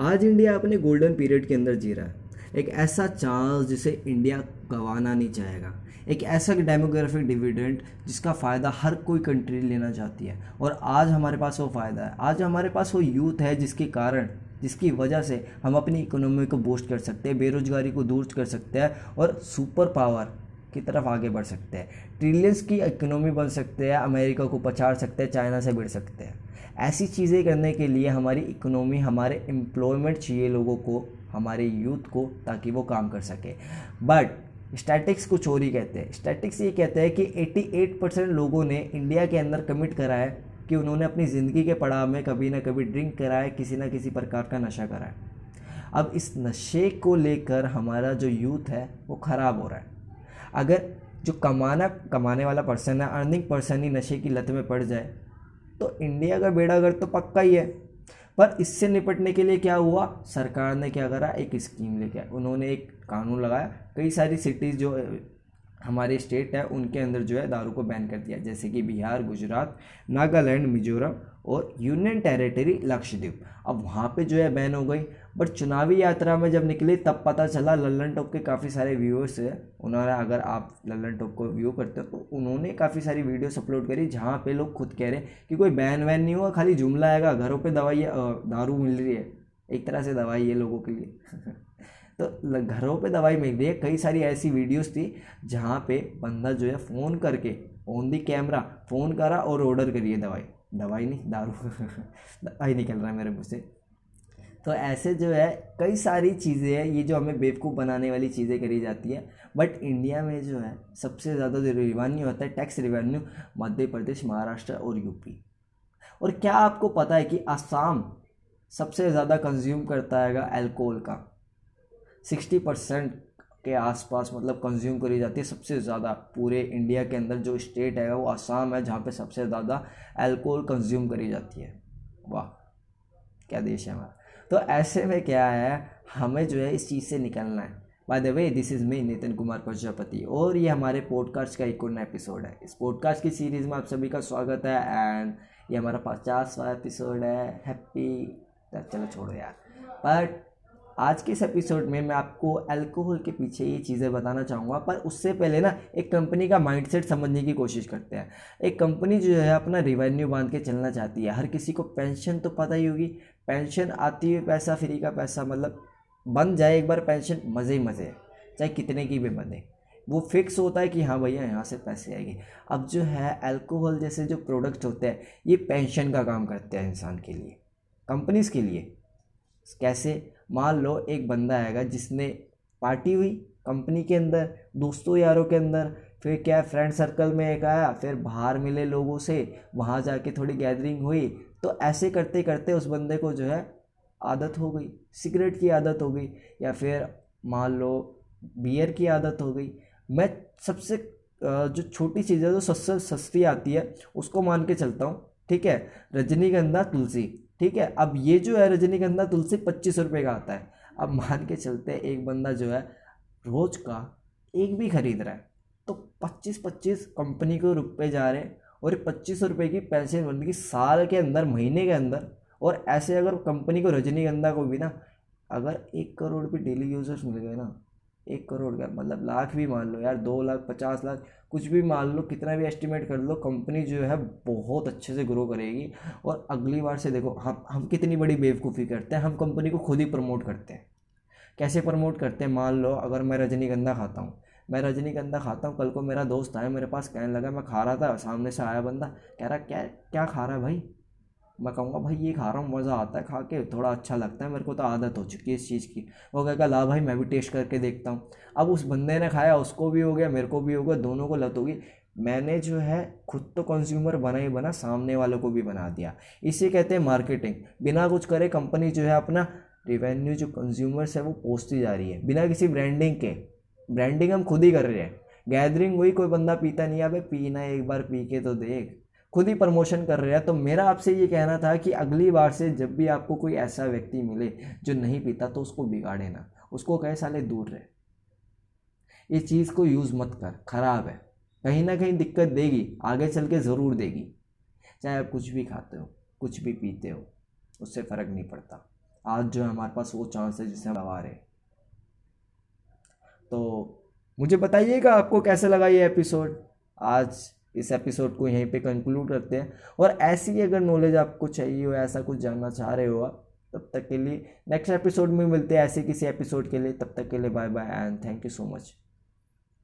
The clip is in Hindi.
आज इंडिया अपने गोल्डन पीरियड के अंदर जी रहा है। एक ऐसा चांस जिसे इंडिया गंवाना नहीं चाहेगा। एक ऐसा डेमोग्राफिक डिविडेंड जिसका फ़ायदा हर कोई कंट्री लेना चाहती है। और आज हमारे पास वो फ़ायदा है। आज हमारे पास वो यूथ है जिसके कारण, जिसकी वजह से हम अपनी इकोनॉमी को बूस्ट कर सकते हैं, बेरोजगारी को दूर कर सकते हैं और सुपर पावर की तरफ़ आगे बढ़ सकते हैं। ट्रिलियंस की इकोनॉमी बन सकते हैं, अमेरिका को पछाड़ सकते हैं, चाइना से भिड़ सकते हैं। ऐसी चीज़ें करने के लिए हमारी इकोनॉमी हमारे एम्प्लॉयमेंट चाहिए लोगों को, हमारे यूथ को, ताकि वो काम कर सके। बट स्टैटिक्स को चोरी कहते हैं। स्टैटिक्स ये कहते हैं कि 88 परसेंट लोगों ने इंडिया के अंदर कमिट करा है कि उन्होंने अपनी ज़िंदगी के पड़ाव में कभी ना कभी ड्रिंक करा है, किसी ना किसी प्रकार का नशा करा है। अब इस नशे को लेकर हमारा जो यूथ है, वो ख़राब हो रहा है। अगर जो कमाना, कमाने वाला पर्सन है अर्निंग पर्सन ही नशे की लत में पड़ जाए तो इंडिया का बेड़ा घर तो पक्का ही है। पर इससे निपटने के लिए क्या हुआ? सरकार ने क्या करा? एक स्कीम लेके उन्होंने एक कानून लगाया। कई सारी सिटीज़ जो हमारे स्टेट है, उनके अंदर जो है दारू को बैन कर दिया। जैसे कि बिहार, गुजरात, नागालैंड, मिजोरम और यूनियन टेरिटरी लक्षद्वीप। अब वहाँ पे जो है बैन हो गई। बट चुनावी यात्रा में जब निकले, तब पता चला लल्लन टॉप के काफ़ी सारे व्यूअर्स हैं। उन्होंने, अगर आप लल्लन टॉप को व्यू करते हो तो उन्होंने काफ़ी सारी वीडियोस अपलोड करी, जहाँ पे लोग खुद कह रहे हैं कि कोई बैन वैन नहीं हुआ, खाली जुमला आएगा, घरों पे दवाई दारू मिल रही है। एक तरह से दवाई है लोगों के लिए। तो घरों पे दवाई मिल रही है। कई सारी ऐसी वीडियोस थी जहाँ पे बंदा जो है फ़ोन करके ऑन दी कैमरा फ़ोन करा और ऑर्डर करिए दवाई। दवाई नहीं, दारू। दवाई निकल रहा है मेरे मुँह से। तो ऐसे जो है, कई सारी चीज़ें हैं। ये जो हमें बेवकूफ़ बनाने वाली चीज़ें करी जाती है। बट इंडिया में जो है, सबसे ज़्यादा जो रिवेन्यू होता है टैक्स रिवेन्यू मध्य प्रदेश, महाराष्ट्र और यूपी और क्या आपको पता है कि आसाम सबसे ज़्यादा कंज्यूम करता है अल्कोहल का? सिक्सटी परसेंट के आसपास मतलब कंज्यूम करी जाती है सबसे ज़्यादा। पूरे इंडिया के अंदर जो स्टेट है, वो आसाम है, जहाँ पे सबसे ज़्यादा अल्कोहल कंज्यूम करी जाती है। वाह, क्या देश है हमारा। तो ऐसे में क्या है, हमें जो है इस चीज़ से निकलना है। By the way this is me Nitin Kumar Prajapati और ये हमारे पॉडकास्ट का एक और एपिसोड है। इस पॉडकास्ट की सीरीज़ में आप सभी का स्वागत है एंड ये हमारा पचासवा एपिसोड है। हैप्पी चलो छोड़ो यार। बट आज के इस एपिसोड में मैं आपको अल्कोहल के पीछे ये चीज़ें बताना चाहूँगा, पर उससे पहले ना एक कंपनी का माइंडसेट समझने की कोशिश करते हैं। एक कंपनी जो है अपना रिवेन्यू बाँध के चलना चाहती है। हर किसी को पेंशन तो पता ही होगी। पेंशन आती हुई पैसा फ्री का पैसा मतलब बन जाए एक बार पेंशन मज़े ही मज़े। चाहे कितने की भी बने। वो फिक्स होता है कि हाँ भैया, यहाँ से पैसे आएँगे। अब जो है अल्कोहल जैसे जो प्रोडक्ट होते हैं, ये पेंशन का काम करते हैं इंसान के लिए। कंपनीज़ के लिए। कैसे? मान लो एक बंदा आएगा जिसने पार्टी हुई कंपनी के अंदर, दोस्तों यारों के अंदर, फिर क्या फ्रेंड सर्कल में एक आया, फिर बाहर मिले लोगों से, वहाँ जाके थोड़ी गैदरिंग हुई तो ऐसे करते करते उस बंदे को जो है आदत हो गई सिगरेट की आदत हो गई, या फिर मान लो बियर की आदत हो गई। मैं सबसे जो छोटी चीज़ है, जो सस्ती सस्ती आती है, उसको मान के चलता हूँ, ठीक है? रजनीगंधा तुलसी। ठीक है? अब ये जो है रजनीगंधा तुलसी पच्चीस रुपये का आता है। अब मान के चलते एक बंदा जो है रोज का एक भी खरीद रहा है तो पच्चीस पच्चीस कंपनी को रुपये जा रहे हैं और पच्चीस रुपये की पैसे बनेगी साल के अंदर, महीने के अंदर, और ऐसे अगर कंपनी को रजनीगंधा को भी ना, अगर एक करोड़ भी डेली यूज़र्स मिल गए ना एक करोड़ का मतलब लाख भी मान लो यार, दो लाख, पचास लाख, कुछ भी मान लो, कितना भी एस्टिमेट कर लो कंपनी जो है बहुत अच्छे से ग्रो करेगी। और अगली बार से देखो, हम हम कितनी बड़ी बेवकूफ़ी करते हैं, हम कंपनी को खुद ही प्रमोट करते हैं। कैसे प्रमोट करते हैं? मान लो, अगर मैं रजनीगंधा खाता हूँ, मैं रजनीगंधा खाता हूँ, कल को मेरा दोस्त आया, मेरे पास कहने लगा, मैं खा रहा था, सामने से आया बंदा। कह रहा, क्या क्या खा रहा है भाई? मैं कहूँगा, भाई, ये खा रहा हूँ, मज़ा आता है खा के, थोड़ा अच्छा लगता है, मेरे को तो आदत हो चुकी है इस चीज़ की। वो कहेगा, ला भाई, मैं भी टेस्ट करके देखता हूँ। अब उस बंदे ने खाया, उसको भी हो गया, मेरे को भी हो गया, दोनों को लत होगी मैंने जो है, खुद तो कंज्यूमर बना ही बना, सामने वालों को भी बना दिया। इसे कहते हैं मार्केटिंग बिना कुछ करे कंपनी जो है, अपना रिवेन्यू जो कंज्यूमर्स है, वो पोस्टती जा रही है। बिना किसी ब्रांडिंग के। ब्रांडिंग हम खुद ही कर रहे हैं। गैदरिंग हुई कोई बंदा पीता नहीं है पीना एक बार पी के तो देख। खुद ही प्रमोशन कर रहे हैं तो मेरा आपसे ये कहना था कि अगली बार से जब भी आपको कोई ऐसा व्यक्ति मिले जो नहीं पीता तो उसको बिगाड़े ना। उसको कहे, साले, दूर रहे। ये चीज़ को यूज़ मत कर। ख़राब है। कहीं ना कहीं दिक्कत देगी। आगे चल के ज़रूर देगी। चाहे आप कुछ भी खाते हो, कुछ भी पीते हो, उससे फ़र्क नहीं पड़ता। आज जो है हमारे पास वो चांस है जिसे हम गवा रहे तो मुझे बताइएगा आपको कैसा लगा ये एपिसोड आज इस एपिसोड को यहीं पे कंक्लूड करते हैं। और ऐसी अगर नॉलेज आपको चाहिए हो, ऐसा कुछ जानना चाह रहे हो आप, तब तक के लिए नेक्स्ट एपिसोड में मिलते हैं ऐसे किसी एपिसोड के लिए। तब तक के लिए bye bye and thank you so much